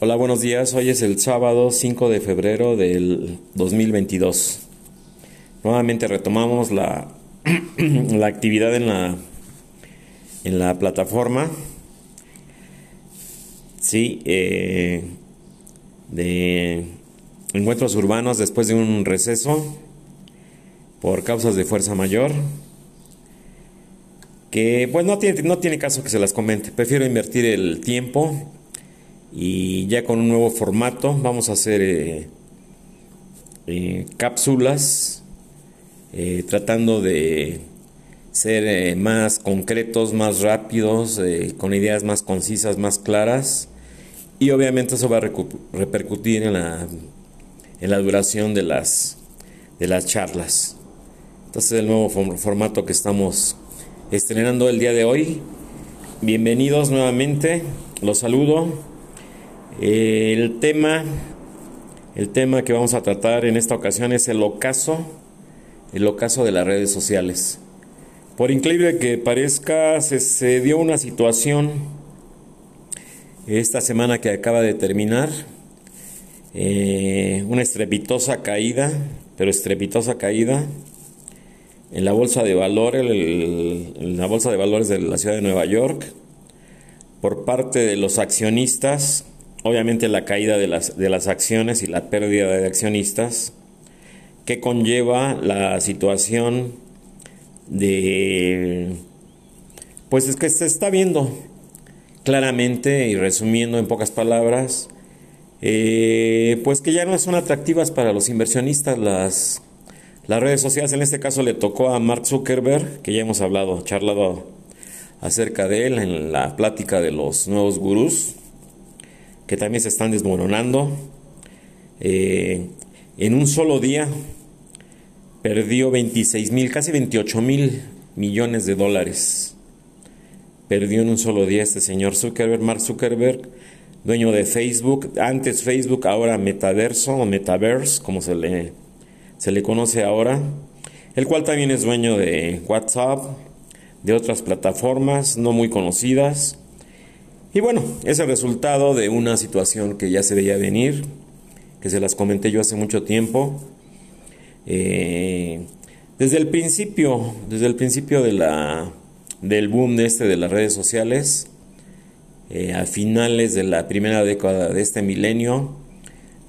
Hola, buenos días. Hoy es el sábado 5 de febrero del 2022. Nuevamente retomamos la, la actividad en la, en la plataforma. Sí, eh, de encuentros urbanos después de un receso por causas de fuerza mayor. Que pues no tiene, no tiene caso que se las comente. Prefiero invertir el tiempo y ya con un nuevo formato vamos a hacer eh, eh, cápsulas eh, tratando de ser más concretos, más rápidos, con ideas más concisas, más claras y obviamente eso va a repercutir en la, en la duración de las, de las charlas. Entonces el nuevo formato que estamos estrenando el día de hoy. Bienvenidos nuevamente, los saludo el tema, el tema que vamos a tratar en esta ocasión es el ocaso, el ocaso de las redes sociales. Por increíble que parezca, se, dio una situación esta semana que acaba de terminar, eh, una estrepitosa caída, pero estrepitosa caída en la bolsa de valores, en la bolsa de valores de la ciudad de Nueva York, por parte de los accionistas obviamente la caída de las, de las acciones y la pérdida de accionistas, que conlleva la situación de, pues es que se está viendo claramente y resumiendo en pocas palabras, eh, pues que ya no son atractivas para los inversionistas las, las redes sociales. En este caso le tocó a Mark Zuckerberg, que ya hemos hablado, charlado acerca de él en la plática de los nuevos gurús que también se están desmoronando. Eh, en un solo día perdió 26 mil, casi 28 mil millones de dólares. Perdió en un solo día este señor Zuckerberg, Mark Zuckerberg, dueño de Facebook, antes Facebook, ahora Metaverso o Metaverse, como se le, se le conoce ahora, el cual también es dueño de WhatsApp, de otras plataformas no muy conocidas y bueno, es el resultado de una situación que ya se veía venir, que se las comenté yo hace mucho tiempo. Eh, desde el principio, desde el principio de la, del boom de este de las redes sociales, eh, a finales de la primera década de este milenio,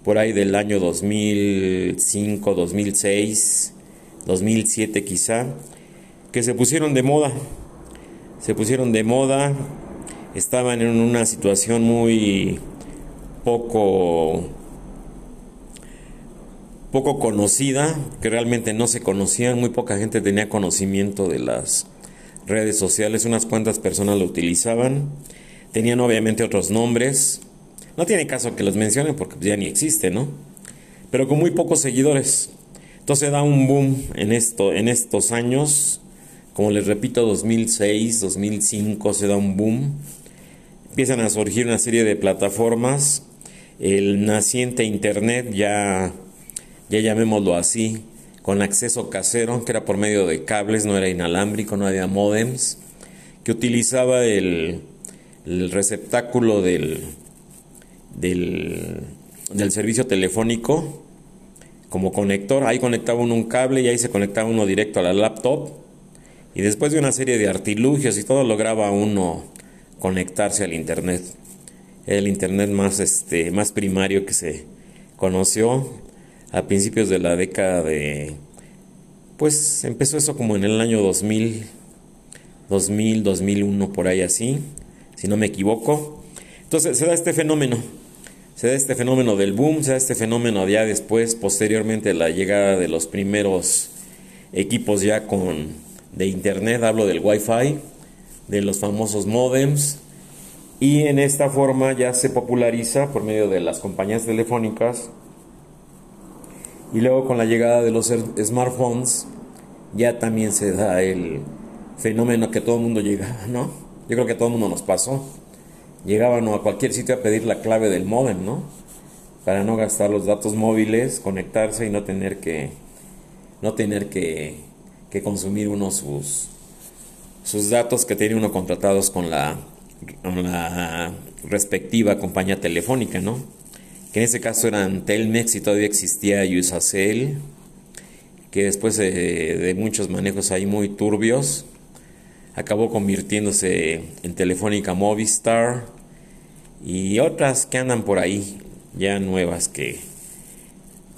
por ahí del año 2005, 2006, 2007 quizá, que se pusieron de moda. Se pusieron de moda estaban en una situación muy poco poco conocida, que realmente no se conocían, muy poca gente tenía conocimiento de las redes sociales, unas cuantas personas lo utilizaban, tenían obviamente otros nombres, no tiene caso que los mencionen porque ya ni existe, ¿no? Pero con muy pocos seguidores. Entonces da un boom en esto en estos años, como les repito, 2006, 2005 se da un boom empiezan a surgir una serie de plataformas, el naciente Internet, ya, ya llamémoslo así, con acceso casero, que era por medio de cables, no era inalámbrico, no había modems, que utilizaba el, receptáculo del, del, del servicio telefónico como conector. Ahí conectaba uno un cable y ahí se conectaba uno directo a la laptop. Y después de una serie de artilugios y todo, lograba uno conectarse al internet. El internet más este más primario que se conoció a principios de la década de pues empezó eso como en el año 2000 2000 2001 por ahí así, si no me equivoco. Entonces se da este fenómeno. Se da este fenómeno del boom, se da este fenómeno ya después posteriormente la llegada de los primeros equipos ya con de internet, hablo del Wi-Fi de los famosos modems y en esta forma ya se populariza por medio de las compañías telefónicas y luego con la llegada de los smartphones ya también se da el fenómeno que todo el mundo llega, ¿no? Yo creo que todo el mundo nos pasó. Llegaban a cualquier sitio a pedir la clave del modem, ¿no? Para no gastar los datos móviles, conectarse y no tener que no tener que, que consumir uno sus sus datos que tiene uno contratados con la, con la respectiva compañía telefónica, ¿no? Que en este caso eran Telmex y todavía existía Usacell, que después de, muchos manejos ahí muy turbios, acabó convirtiéndose en Telefónica Movistar y otras que andan por ahí, ya nuevas que,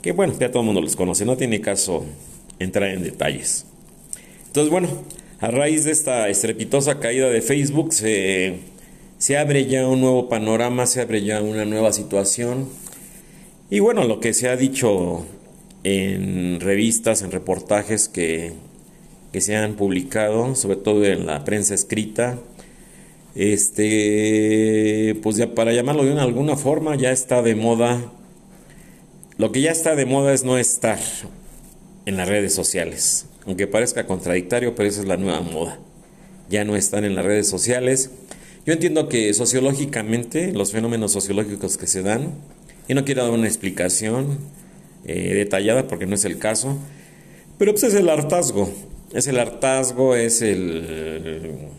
que bueno, ya todo el mundo los conoce, no tiene caso entrar en detalles. Entonces, bueno, a raíz de esta estrepitosa caída de Facebook se, se abre ya un nuevo panorama, se abre ya una nueva situación. Y bueno, lo que se ha dicho en revistas, en reportajes que, que se han publicado, sobre todo en la prensa escrita, este, pues ya para llamarlo de alguna forma, ya está de moda. Lo que ya está de moda es no estar en las redes sociales. Aunque parezca contradictorio, pero esa es la nueva moda. Ya no están en las redes sociales. Yo entiendo que sociológicamente, los fenómenos sociológicos que se dan, y no quiero dar una explicación eh, detallada porque no es el caso, pero pues es el hartazgo. Es el hartazgo, es el,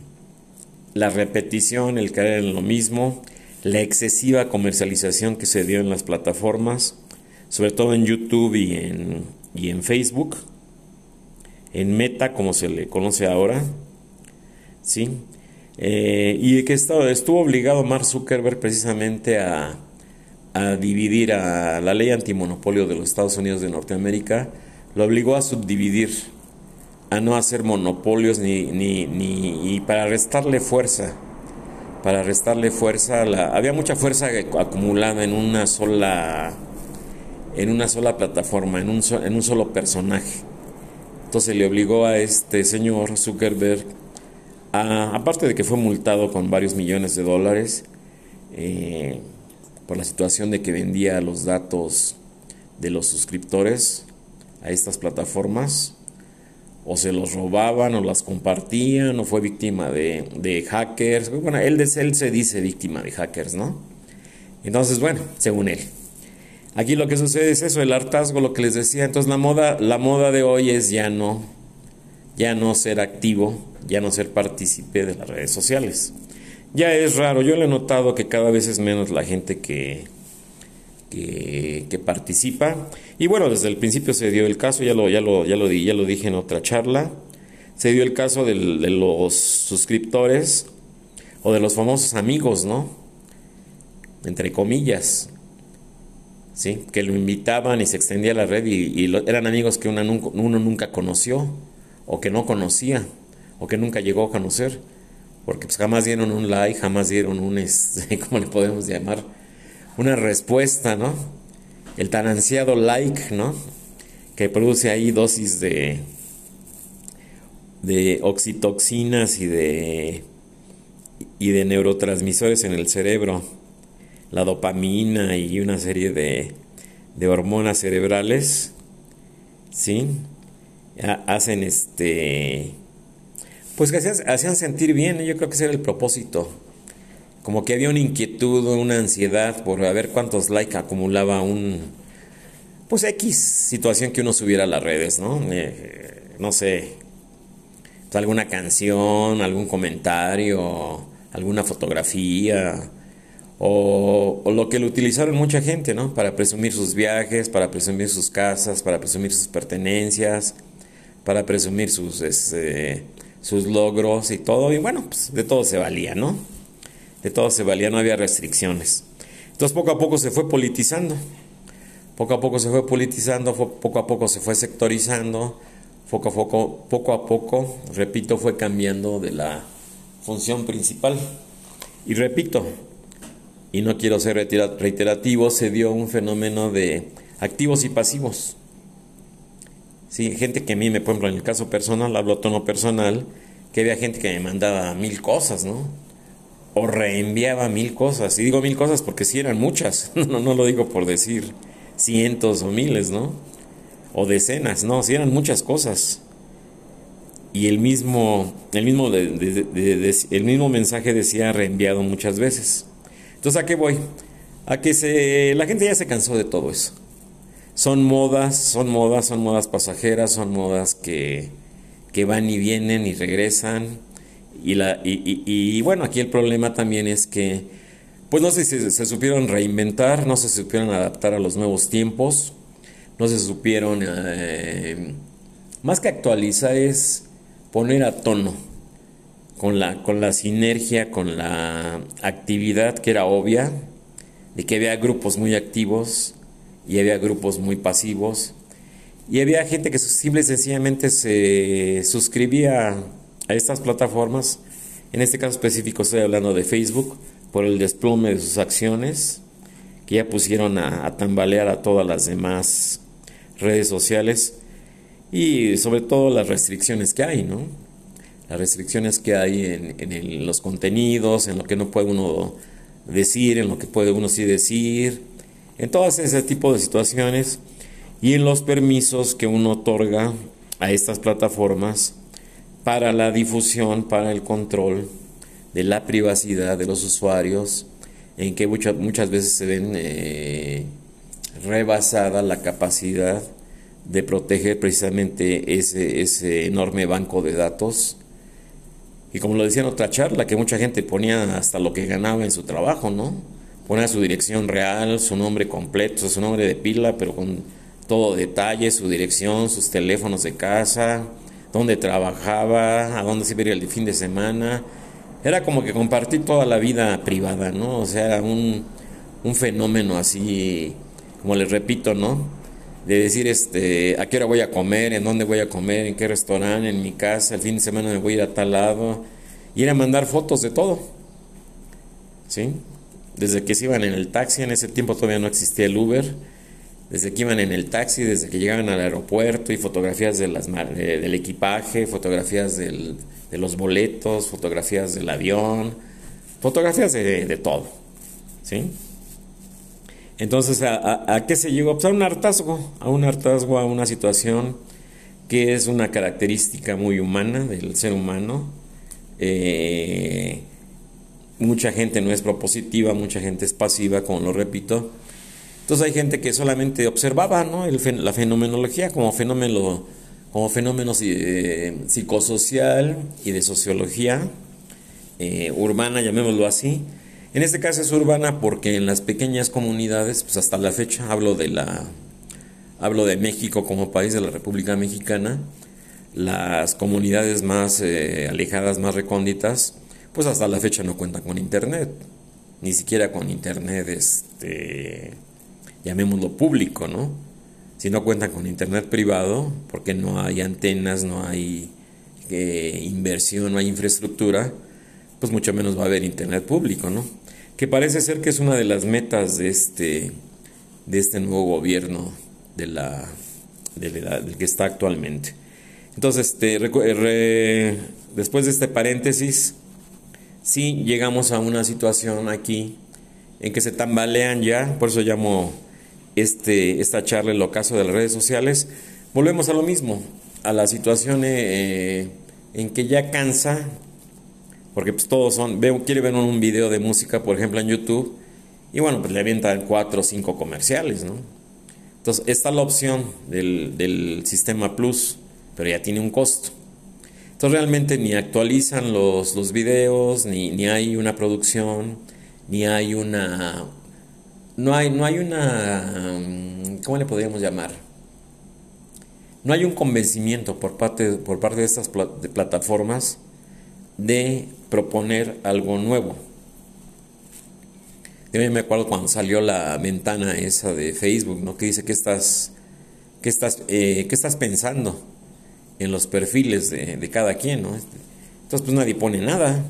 la repetición, el caer en lo mismo, la excesiva comercialización que se dio en las plataformas, sobre todo en YouTube y en, y en Facebook en Meta, como se le conoce ahora, ¿sí? Eh, y que estuvo, estuvo obligado Mark Zuckerberg precisamente a, dividir a la ley antimonopolio de los Estados Unidos de Norteamérica, lo obligó a subdividir, a no hacer monopolios ni, ni, ni y para restarle fuerza, para restarle fuerza, la, había mucha fuerza acumulada en una sola, en una sola plataforma, en un, en un solo personaje. Entonces le obligó a este señor Zuckerberg, a, aparte de que fue multado con varios millones de dólares eh, por la situación de que vendía los datos de los suscriptores a estas plataformas, o se los robaban o las compartían o fue víctima de, hackers. Bueno, él, él se dice víctima de hackers, ¿no? Entonces, bueno, según él. Aquí lo que sucede es eso, el hartazgo, lo que les decía. Entonces la moda, la moda de hoy es ya no, ya no ser activo, ya no ser partícipe de las redes sociales. Ya es raro, yo le he notado que cada vez es menos la gente que, que, participa. Y bueno, desde el principio se dio el caso, ya lo, ya lo, ya lo, ya lo dije en otra charla, se dio el caso de los suscriptores o de los famosos amigos, ¿no? Entre comillas, ¿sí? que lo invitaban y se extendía la red y, eran amigos que uno nunca, conoció o que no conocía o que nunca llegó a conocer, porque pues jamás dieron un like, jamás dieron un, este, ¿cómo le podemos llamar? Una respuesta, ¿no? El tan ansiado like, ¿no? Que produce ahí dosis de, de oxitoxinas y de, y de neurotransmisores en el cerebro la dopamina y una serie de, de hormonas cerebrales, ¿sí? Hacen este, pues que hacían, sentir bien, yo creo que ese era el propósito. Como que había una inquietud, una ansiedad por ver cuántos likes acumulaba un, pues X situación que uno subiera a las redes, ¿no? Eh, no sé, alguna canción, algún comentario, alguna fotografía, o, lo que lo utilizaron mucha gente, ¿no? Para presumir sus viajes, para presumir sus casas, para presumir sus pertenencias, para presumir sus, este, sus logros y todo. Y bueno, pues de todo se valía, ¿no? De todo se valía, no había restricciones. Entonces poco a poco se fue politizando. Poco a poco se fue politizando, poco a poco se fue sectorizando, poco a poco, poco a poco, repito, fue cambiando de la función principal. Y repito, y no quiero ser reiterativo, se dio un fenómeno de activos y pasivos. Sí, gente que a mí, me, por en el caso personal, hablo tono personal, que había gente que me mandaba mil cosas, ¿no? O reenviaba mil cosas. Y digo mil cosas porque sí eran muchas, no, no lo digo por decir cientos o miles, ¿no? O decenas, no, sí eran muchas cosas. Y el mismo, el mismo, el mismo mensaje decía reenviado muchas veces. Entonces, ¿a qué voy? A que se, la gente ya se cansó de todo eso. Son modas, son modas, son modas pasajeras, son modas que, que van y vienen y regresan y, la, y, bueno, aquí el problema también es que, pues no sé si se, supieron reinventar, no se supieron adaptar a los nuevos tiempos, no se supieron, eh, más que actualizar es poner a tono con la, con la sinergia, con la actividad que era obvia, de que había grupos muy activos y había grupos muy pasivos, y había gente que simple y sencillamente se suscribía a estas plataformas, en este caso específico estoy hablando de Facebook, por el desplome de sus acciones, que ya pusieron a, tambalear a todas las demás redes sociales y sobre todo las restricciones que hay, ¿no? Las restricciones que hay en, en los contenidos, en lo que no puede uno decir, en lo que puede uno sí decir, en todas ese tipo de situaciones y en los permisos que uno otorga a estas plataformas para la difusión, para el control de la privacidad de los usuarios, en que muchas, muchas veces se ven eh, rebasada la capacidad de proteger precisamente ese, ese enorme banco de datos. Y como lo decía en otra charla, que mucha gente ponía hasta lo que ganaba en su trabajo, ¿no? Ponía su dirección real, su nombre completo, su nombre de pila, pero con todo detalle, su dirección, sus teléfonos de casa, dónde trabajaba, a dónde se iba el fin de semana. Era como que compartir toda la vida privada, ¿no? O sea, un, un fenómeno así, como les repito, ¿no? De decir, este, a qué hora voy a comer, en dónde voy a comer, en qué restaurante, en mi casa, el fin de semana me voy a ir a tal lado. Y era mandar fotos de todo. ¿Sí? Desde que se iban en el taxi, en ese tiempo todavía no existía el Uber desde que iban en el taxi, desde que llegaban al aeropuerto y fotografías de del equipaje, fotografías de los boletos, fotografías del avión, fotografías de, todo. ¿sí? Entonces, ¿a, qué se llegó? Pues a un hartazgo, a un hartazgo, a una situación que es una característica muy humana del ser humano. Eh, mucha gente no es propositiva, mucha gente es pasiva, como lo repito entonces hay gente que solamente observaba ¿no? la fenomenología como fenómeno, como eh, psicosocial y de sociología eh, urbana, llamémoslo así. En este caso es urbana porque en las pequeñas comunidades, pues hasta la fecha, hablo de la hablo de México como país de la República Mexicana, las comunidades más eh, alejadas, más recónditas, pues hasta la fecha no cuentan con internet, ni siquiera con internet este llamémoslo público, ¿no? Si no cuentan con internet privado, porque no hay antenas, no hay eh, inversión, no hay infraestructura, pues mucho menos va a haber internet público, ¿no? Que parece ser que es una de las metas de este, de este nuevo gobierno de la, del que está actualmente. Entonces, este, después de este paréntesis, sí llegamos a una situación aquí en que se tambalean ya, por eso llamo este, esta charla, el ocaso de las redes sociales, volvemos a lo mismo, a la situación eh, en que ya cansa, porque pues todos son, veo, quiere ver un video de música, por ejemplo, en YouTube, y bueno, pues le avientan cuatro o cinco comerciales, ¿no? Entonces, está la opción del, del sistema Plus, pero ya tiene un costo. Entonces, realmente ni actualizan los, los videos, ni, ni hay una producción, ni hay una, no hay, no hay una, mm, ¿cómo le podríamos llamar? No hay un convencimiento por parte, por parte de estas plataformas de proponer algo nuevo. Yo me acuerdo cuando salió la ventana esa de Facebook, ¿no? Que dice que estás, que estás, eh, ¿qué estás pensando en los perfiles de, cada quien, ¿no? Entonces pues nadie pone nada.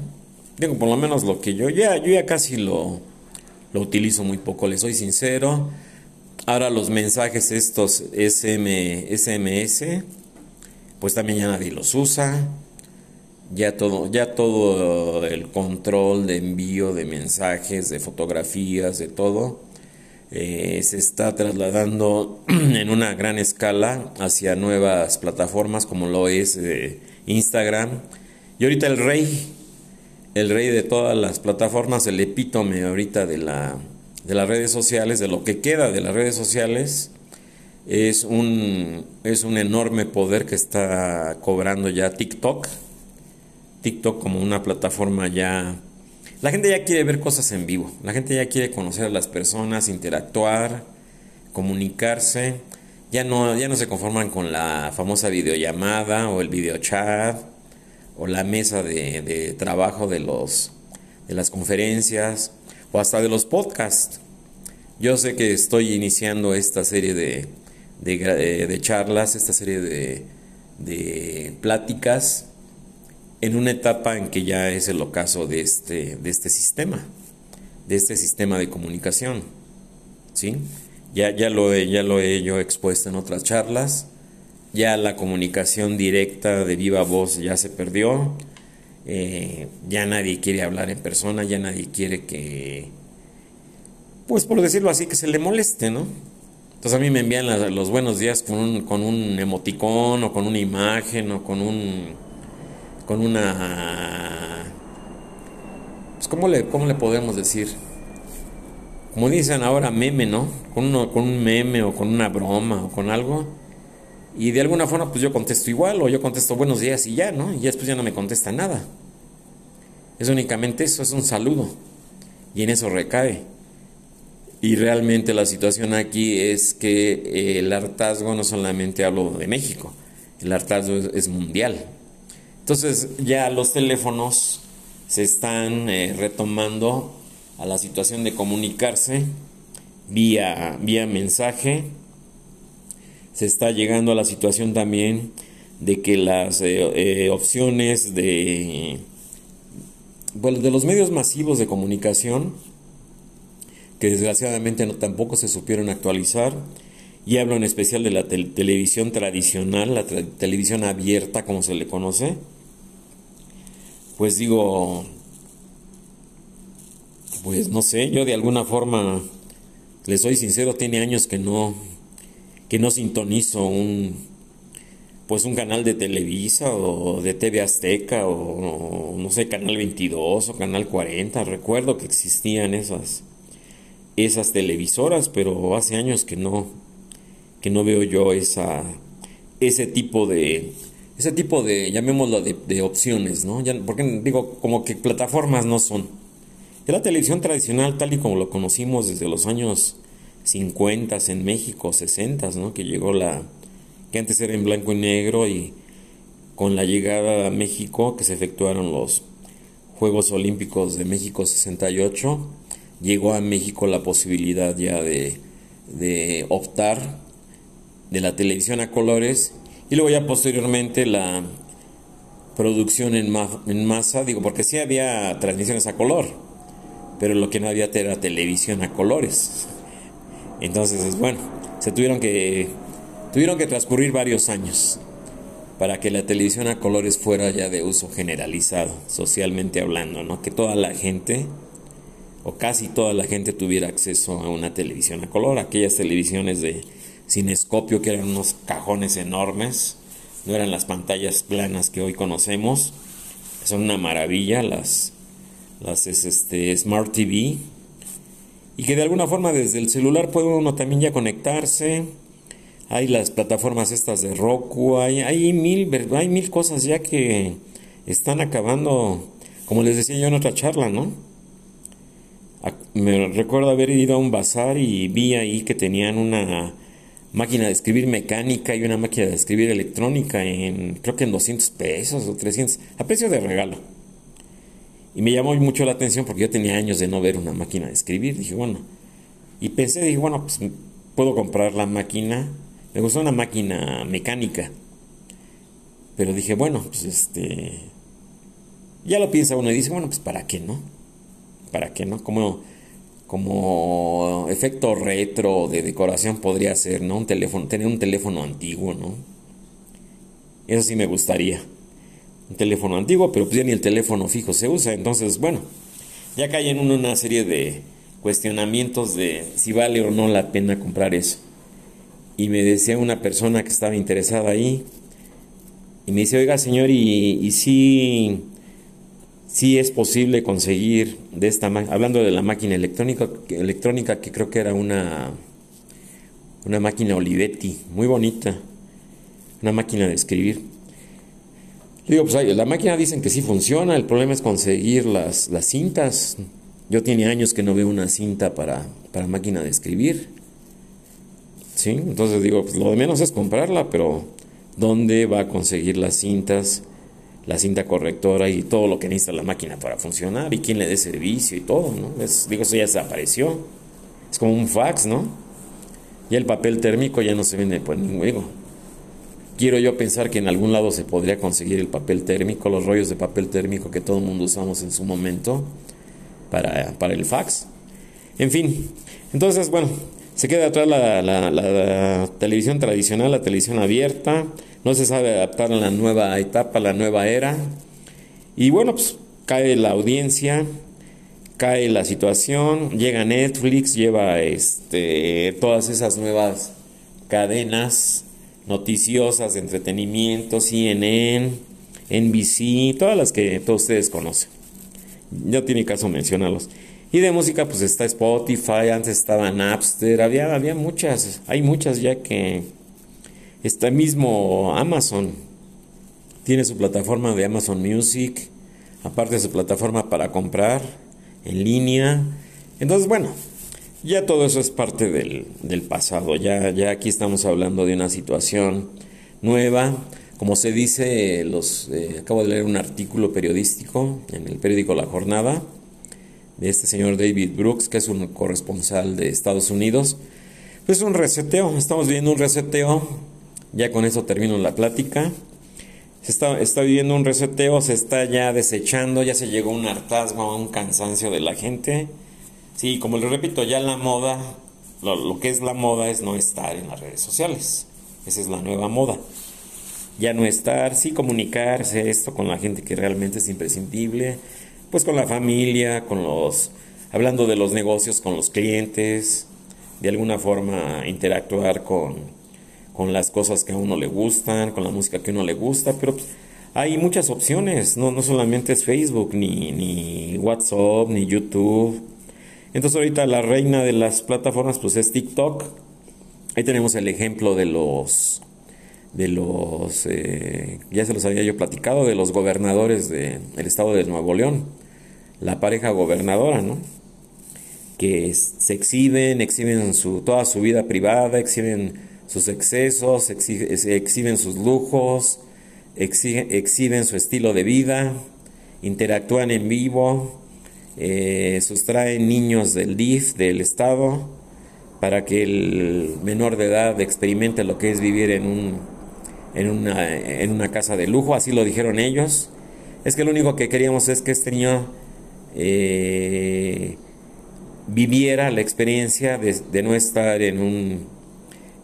Digo, por lo menos lo que yo ya, yo ya casi lo, lo utilizo muy poco, le soy sincero. Ahora los mensajes estos SM, SMS, pues también ya nadie los usa. Ya todo, ya todo el control de envío de mensajes, de fotografías, de todo, eh, se está trasladando en una gran escala hacia nuevas plataformas como lo es eh, Instagram. Y ahorita el rey el rey de todas las plataformas, el epítome ahorita de, la, de las redes sociales, de lo que queda de las redes sociales, es un, es un enorme poder que está cobrando ya TikTok. TikTok como una plataforma ya... La gente ya quiere ver cosas en vivo, la gente ya quiere conocer a las personas, interactuar, comunicarse, ya no, ya no se conforman con la famosa videollamada o el videochat o la mesa de, de trabajo de, los, de las conferencias o hasta de los podcasts. Yo sé que estoy iniciando esta serie de, de, de charlas, esta serie de, de pláticas en una etapa en que ya es el ocaso de este, de este sistema, de este sistema de comunicación. ¿sí? Ya, ya, lo he, ya lo he yo expuesto en otras charlas, ya la comunicación directa de viva voz ya se perdió, eh, ya nadie quiere hablar en persona, ya nadie quiere que, pues por decirlo así, que se le moleste, ¿no? Entonces a mí me envían los buenos días con un, con un emoticón o con una imagen o con un con una pues cómo le cómo le podemos decir como dicen ahora meme no con uno, con un meme o con una broma o con algo. Y de alguna forma pues yo contesto igual o yo contesto buenos días y ya no y después ya no me contesta nada. Es únicamente eso es un saludo. Y en eso recae. Y realmente la situación aquí es que el hartazgo no solamente hablo de México, el hartazgo es, mundial. Entonces ya los teléfonos se están eh, retomando a la situación de comunicarse vía, vía mensaje. Se está llegando a la situación también de que las eh, opciones de, bueno, de los medios masivos de comunicación que desgraciadamente no, tampoco se supieron actualizar. Y hablo en especial de la televisión tradicional, la televisión abierta como se le conoce. Pues digo, pues no sé, yo de alguna forma, les soy sincero, tiene años que no, que no sintonizo un, pues un canal de Televisa o de TV Azteca o, o no sé, Canal 22 o Canal 40. Recuerdo que existían esas, esas televisoras, pero hace años que no, que no veo yo esa, ese tipo de, ese tipo de, llamémoslo de, opciones, ¿no? Ya, porque digo, como que plataformas no son. De la televisión tradicional, tal y como lo conocimos desde los años 50 en México, 60, ¿no? Que llegó la, que antes era en blanco y negro y con la llegada a México, que se efectuaron los Juegos Olímpicos de México 68, llegó a México la posibilidad ya de, de optar de la televisión a colores y luego ya posteriormente la producción en, masa, digo, porque sí había transmisiones a color, pero lo que no había era televisión a colores. Entonces, bueno, se tuvieron que tuvieron que transcurrir varios años para que la televisión a colores fuera ya de uso generalizado, socialmente hablando, ¿no? Que toda la gente o casi toda la gente tuviera acceso a una televisión a color, aquellas televisiones de cinescopio que eran unos cajones enormes, no eran las pantallas planas que hoy conocemos, son una maravilla las las este Smart TV y que de alguna forma desde el celular puede uno también ya conectarse. Hay las plataformas estas de Roku, hay, hay mil hay mil cosas ya que están acabando, como les decía yo en otra charla, ¿no? me recuerdo haber ido a un bazar y vi ahí que tenían una máquina de escribir mecánica y una máquina de escribir electrónica en creo que en 200 pesos o 300 a precio de regalo. Y me llamó mucho la atención porque yo tenía años de no ver una máquina de escribir. Dije, bueno, y pensé, dije, bueno, pues puedo comprar la máquina. Me gustó una máquina mecánica. Pero dije, bueno, pues este. Ya lo piensa uno y dice, bueno, pues para qué, ¿no? ¿para qué no? Como, como efecto retro de decoración podría ser, ¿no? Un teléfono, tener un teléfono antiguo, ¿no? Eso sí me gustaría. Un teléfono antiguo, pero pues ya ni el teléfono fijo se usa. Entonces, bueno, ya cae en una serie de cuestionamientos de si vale o no la pena comprar eso. Y me decía una persona que estaba interesada ahí, y me dice, oiga señor, y, y si sí es posible conseguir de esta hablando de la máquina electrónica electrónica que creo que era una una máquina Olivetti muy bonita una máquina de escribir Digo, pues la máquina dicen que sí funciona, el problema es conseguir las, las cintas. Yo tiene años que no veo una cinta para, para máquina de escribir. ¿Sí? Entonces digo, pues lo de menos es comprarla, pero ¿dónde va a conseguir las cintas? La cinta correctora y todo lo que necesita la máquina para funcionar y quién le dé servicio y todo, ¿no? Digo, eso ya desapareció. Es como un fax, ¿no? Y el papel térmico ya no se vende por ningún. Digo, quiero yo pensar que en algún lado se podría conseguir el papel térmico, los rollos de papel térmico que todo el mundo usamos en su momento para, para el fax. En fin, entonces, bueno, se queda atrás la, televisión tradicional, la televisión abierta, no se sabe adaptar a la nueva etapa, a la nueva era. Y bueno, pues cae la audiencia, cae la situación, llega Netflix, lleva este, todas esas nuevas cadenas noticiosas de entretenimiento, CNN, NBC, todas las que todos ustedes conocen. Ya tiene caso mencionarlos. Y de música pues está Spotify, antes estaba Napster, había, había muchas, hay muchas ya que está mismo Amazon, tiene su plataforma de Amazon Music, aparte de su plataforma para comprar en línea. Entonces bueno, ya todo eso es parte del, del pasado, ya, ya aquí estamos hablando de una situación nueva. Como se dice, los, eh, acabo de leer un artículo periodístico en el periódico La Jornada, de este señor David Brooks, que es un corresponsal de Estados Unidos. Pues un reseteo, estamos viviendo un reseteo, ya con eso termino la plática. Se está, está viviendo un reseteo, se está ya desechando, ya se llegó a un hartazgo, a un cansancio de la gente. Sí, como le repito, ya la moda, lo, lo que es la moda es no estar en las redes sociales. Esa es la nueva moda. Ya no estar, sí comunicarse esto con la gente que realmente es imprescindible pues con la familia, con los, hablando de los negocios, con los clientes, de alguna forma interactuar con, con las cosas que a uno le gustan, con la música que a uno le gusta, pero pues, hay muchas opciones, no, no solamente es Facebook, ni, ni WhatsApp, ni YouTube. Entonces ahorita la reina de las plataformas pues es TikTok. Ahí tenemos el ejemplo de los de los, eh, ya se los había yo platicado, de los gobernadores del estado de Nuevo León, la pareja gobernadora, ¿no? Que se exhiben, exhiben su, toda su vida privada, exhiben sus excesos, exhiben sus lujos, exhiben, su estilo de vida, interactúan en vivo, eh, sustraen niños del DIF, del Estado, para que el menor de edad experimente lo que es vivir en un en una, en una casa de lujo, así lo dijeron ellos. Es que lo único que queríamos es que este niño eh, viviera la experiencia de, no estar en un,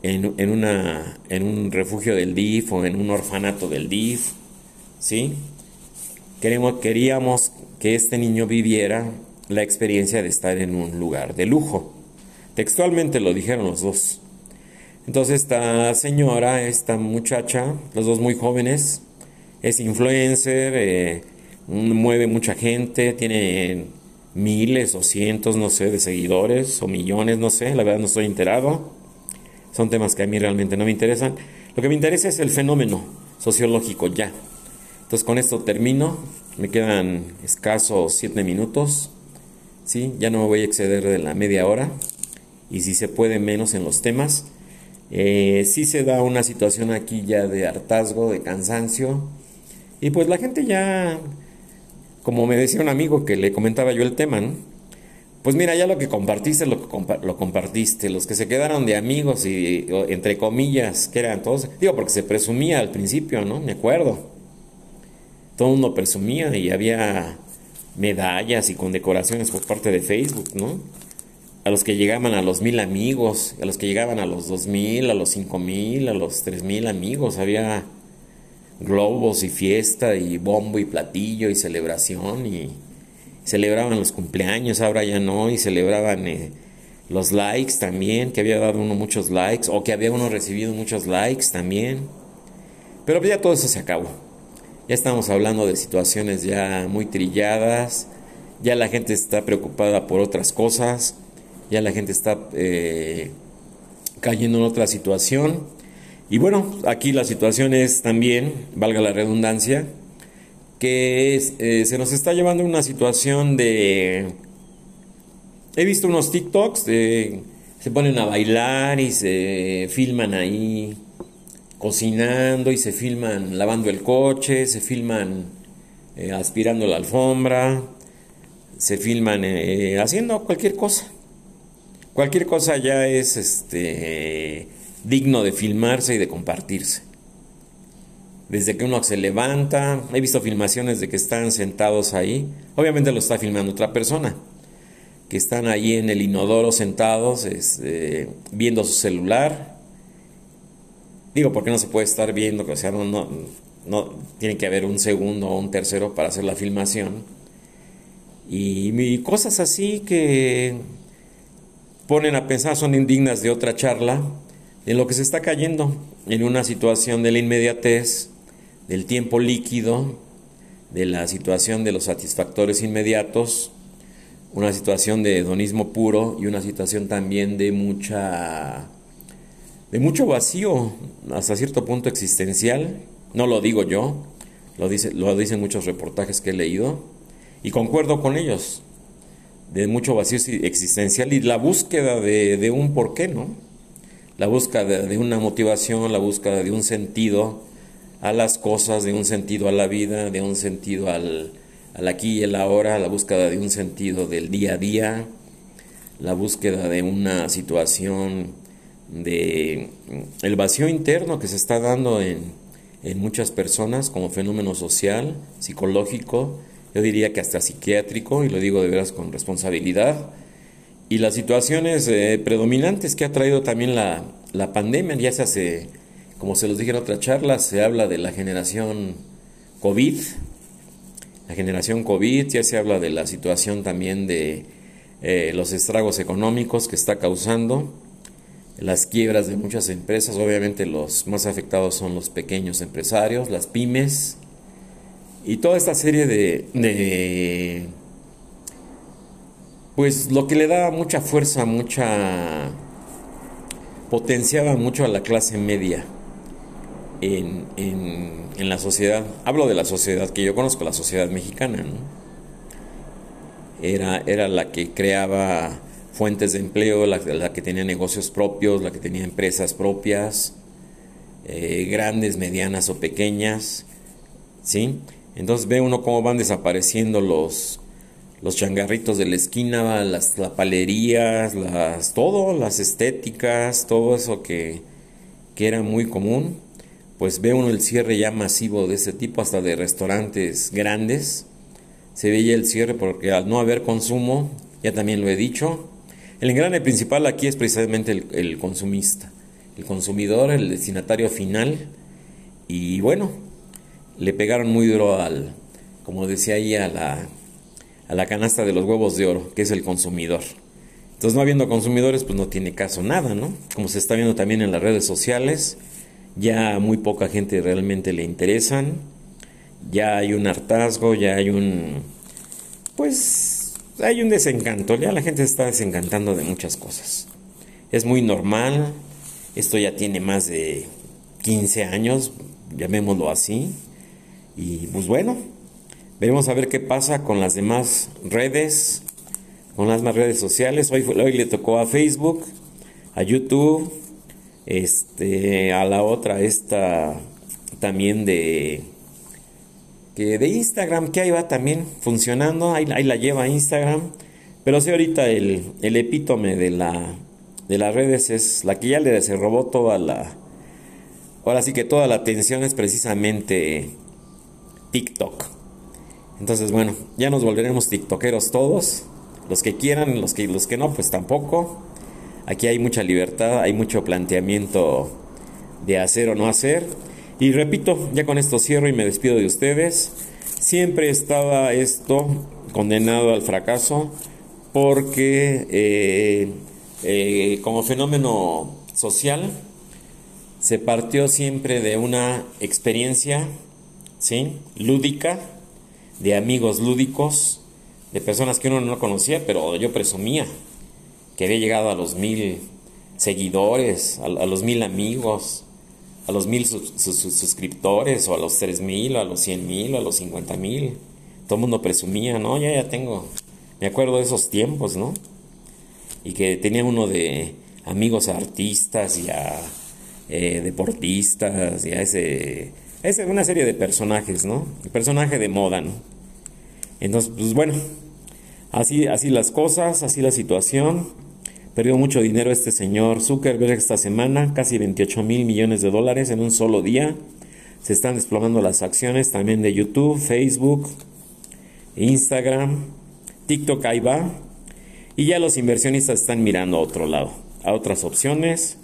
en, una, en un refugio del DIF o en un orfanato del DIF. ¿sí? Queremos, queríamos que este niño viviera la experiencia de estar en un lugar de lujo. Textualmente lo dijeron los dos. Entonces esta señora, esta muchacha, los dos muy jóvenes, es influencer, eh, mueve mucha gente, tiene miles o cientos, no sé, de seguidores o millones, no sé, la verdad no estoy enterado. Son temas que a mí realmente no me interesan. Lo que me interesa es el fenómeno sociológico ya. Entonces con esto termino, me quedan escasos siete minutos, ¿sí? ya no me voy a exceder de la media hora y si se puede menos en los temas. Eh, sí se da una situación aquí ya de hartazgo, de cansancio. Y pues la gente ya, como me decía un amigo que le comentaba yo el tema, Pues mira, ya lo que compartiste, lo, lo compartiste. Los que se quedaron de amigos y, entre comillas, que eran todos, digo, porque se presumía al principio, ¿no? Me acuerdo. Todo mundo presumía y había medallas y condecoraciones por parte de Facebook, ¿no? a los que llegaban a los mil amigos, a los que llegaban a los dos mil, a los cinco mil, a los tres mil amigos. Había globos y fiesta y bombo y platillo y celebración y celebraban los cumpleaños, ahora ya no, y celebraban eh, los likes también, que había dado uno muchos likes o que había uno recibido muchos likes también. Pero ya todo eso se acabó. Ya estamos hablando de situaciones ya muy trilladas, ya la gente está preocupada por otras cosas ya la gente está eh, cayendo en otra situación. Y bueno, aquí la situación es también, valga la redundancia, que eh, se nos está llevando una situación de... He visto unos TikToks de... Se ponen a bailar y se filman ahí cocinando y se filman lavando el coche, se filman eh, aspirando la alfombra, se filman eh, haciendo cualquier cosa. Cualquier cosa ya es este digno de filmarse y de compartirse. Desde que uno se levanta, he visto filmaciones de que están sentados ahí, obviamente lo está filmando otra persona, que están ahí en el inodoro sentados, este, viendo su celular. Digo, porque no se puede estar viendo, o sea, no, no, no tiene que haber un segundo o un tercero para hacer la filmación. Y, y cosas así que ponen a pensar son indignas de otra charla en lo que se está cayendo en una situación de la inmediatez, del tiempo líquido, de la situación de los satisfactores inmediatos, una situación de hedonismo puro y una situación también de mucha de mucho vacío hasta cierto punto existencial, no lo digo yo, lo, dice, lo dicen muchos reportajes que he leído y concuerdo con ellos, de mucho vacío existencial y la búsqueda de, de un porqué, ¿no? la búsqueda de una motivación, la búsqueda de un sentido a las cosas, de un sentido a la vida, de un sentido al, aquí y el ahora, la búsqueda de un sentido del día a día, la búsqueda de una situación de el vacío interno que se está dando en, en muchas personas como fenómeno social, psicológico, yo diría que hasta psiquiátrico, y lo digo de veras con responsabilidad, y las situaciones eh, predominantes que ha traído también la, la, pandemia, ya se hace, como se los dije en otra charla, se habla de la generación COVID, la generación COVID, ya se habla de la situación también de eh, los estragos económicos que está causando, las quiebras de muchas empresas, obviamente los más afectados son los pequeños empresarios, las pymes, y toda esta serie de, de pues lo que le daba mucha fuerza, mucha... potenciaba mucho a la clase media en, en, la sociedad. Hablo de la sociedad que yo conozco, la sociedad mexicana. Era, era la que creaba fuentes de empleo, la, que tenía negocios propios, la que tenía empresas propias, eh, grandes, medianas o pequeñas, ¿sí? Entonces ve uno cómo van desapareciendo los, los changarritos de la esquina, las palerías, las, todo, las estéticas, todo eso que, que era muy común, pues ve uno el cierre ya masivo de ese tipo, hasta de restaurantes grandes. Se veía el cierre porque al no haber consumo, ya también lo he dicho, el engrane principal aquí es precisamente el, el consumista, el consumidor, el destinatario final. Y bueno, le pegaron muy duro al, como decía ahí, a la a la canasta de los huevos de oro, que es el consumidor. Entonces, no habiendo consumidores, pues no tiene caso nada, ¿no? Como se está viendo también en las redes sociales, ya muy poca gente realmente le interesan, ya hay un hartazgo, ya hay un, pues, hay un desencanto, ya la gente se está desencantando de muchas cosas. Es muy normal, esto ya tiene más de 15 años, llamémoslo así, y pues bueno, Veremos a ver qué pasa con las demás redes, con las demás redes sociales. Hoy, hoy le tocó a Facebook, a YouTube, este, a la otra esta también de que de Instagram que ahí va también funcionando, ahí, la lleva Instagram, pero sí ahorita el, el epítome de la de las redes es la que ya le se robó toda la ahora sí que toda la atención es precisamente TikTok. Entonces, bueno, ya nos volveremos tiktokeros todos. Los que quieran, los que, los que no, pues tampoco. Aquí hay mucha libertad, hay mucho planteamiento de hacer o no hacer. Y repito, ya con esto cierro y me despido de ustedes. Siempre estaba esto condenado al fracaso porque eh, eh, como fenómeno social se partió siempre de una experiencia ¿sí? lúdica de amigos lúdicos, de personas que uno no conocía, pero yo presumía que había llegado a los mil seguidores, a, los mil amigos, a los mil suscriptores o a los tres mil o a los cien mil o a los cincuenta mil. Todo el mundo presumía, ¿no? Ya, ya tengo. Me acuerdo de esos tiempos, ¿no? Y que tenía uno de amigos artistas y a eh, deportistas y a ese, ese, una serie de personajes, ¿no? El personaje de moda, ¿no? Entonces, pues bueno, así, así las cosas, así la situación. Perdió mucho dinero este señor Zuckerberg esta semana, casi 28 mil millones de dólares en un solo día. Se están desplomando las acciones también de YouTube, Facebook, Instagram, TikTok ahí va. Y ya los inversionistas están mirando a otro lado, a otras opciones,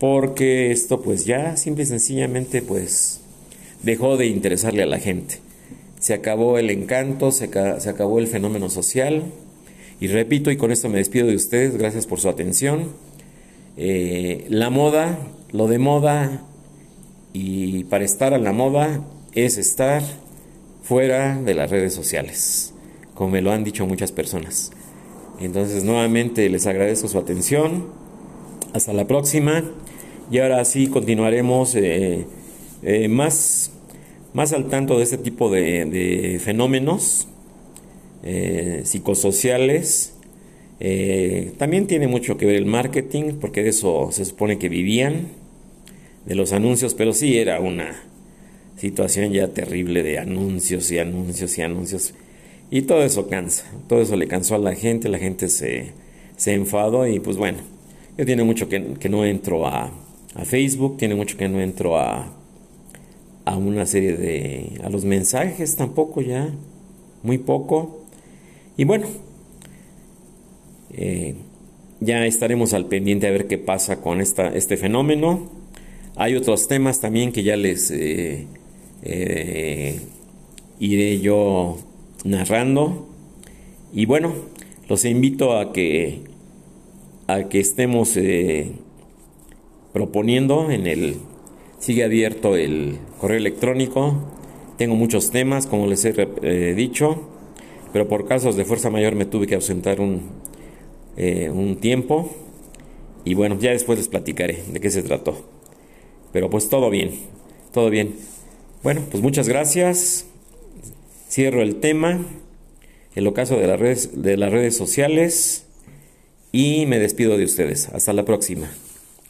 porque esto pues ya simple y sencillamente pues dejó de interesarle a la gente. Se acabó el encanto, se, se acabó el fenómeno social y repito, y con esto me despido de ustedes, gracias por su atención. Eh, la moda, lo de moda y para estar a la moda es estar fuera de las redes sociales, como me lo han dicho muchas personas. Entonces, nuevamente les agradezco su atención. Hasta la próxima. Y ahora sí continuaremos eh, eh, más, más al tanto de este tipo de fenómenos eh, psicosociales. Eh, también tiene mucho que ver el marketing, porque de eso se supone que vivían, de los anuncios, pero sí era una situación ya terrible de anuncios y anuncios y anuncios. Y todo eso cansa, todo eso le cansó a la gente, la gente se, se enfadó y pues bueno, yo tiene mucho que, no entro a, a, Facebook, tiene mucho que no entro a, a una serie de... a los mensajes tampoco ya, muy poco. Y bueno, eh, ya estaremos al pendiente a ver qué pasa con esta, este fenómeno. Hay otros temas también que ya les eh, eh, iré yo narrando. Y bueno, los invito a que, a que estemos proponiendo en el... Sigue abierto el correo electrónico. Tengo muchos temas, como les he dicho pero por casos de fuerza mayor me tuve que ausentar un, eh, un tiempo y bueno, ya después les platicaré de qué se trató. Pero pues todo bien, todo bien. Bueno, pues muchas gracias. Cierro el tema, el ocaso de las redes, de las redes sociales y me despido de ustedes. Hasta la próxima.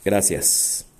Gracias.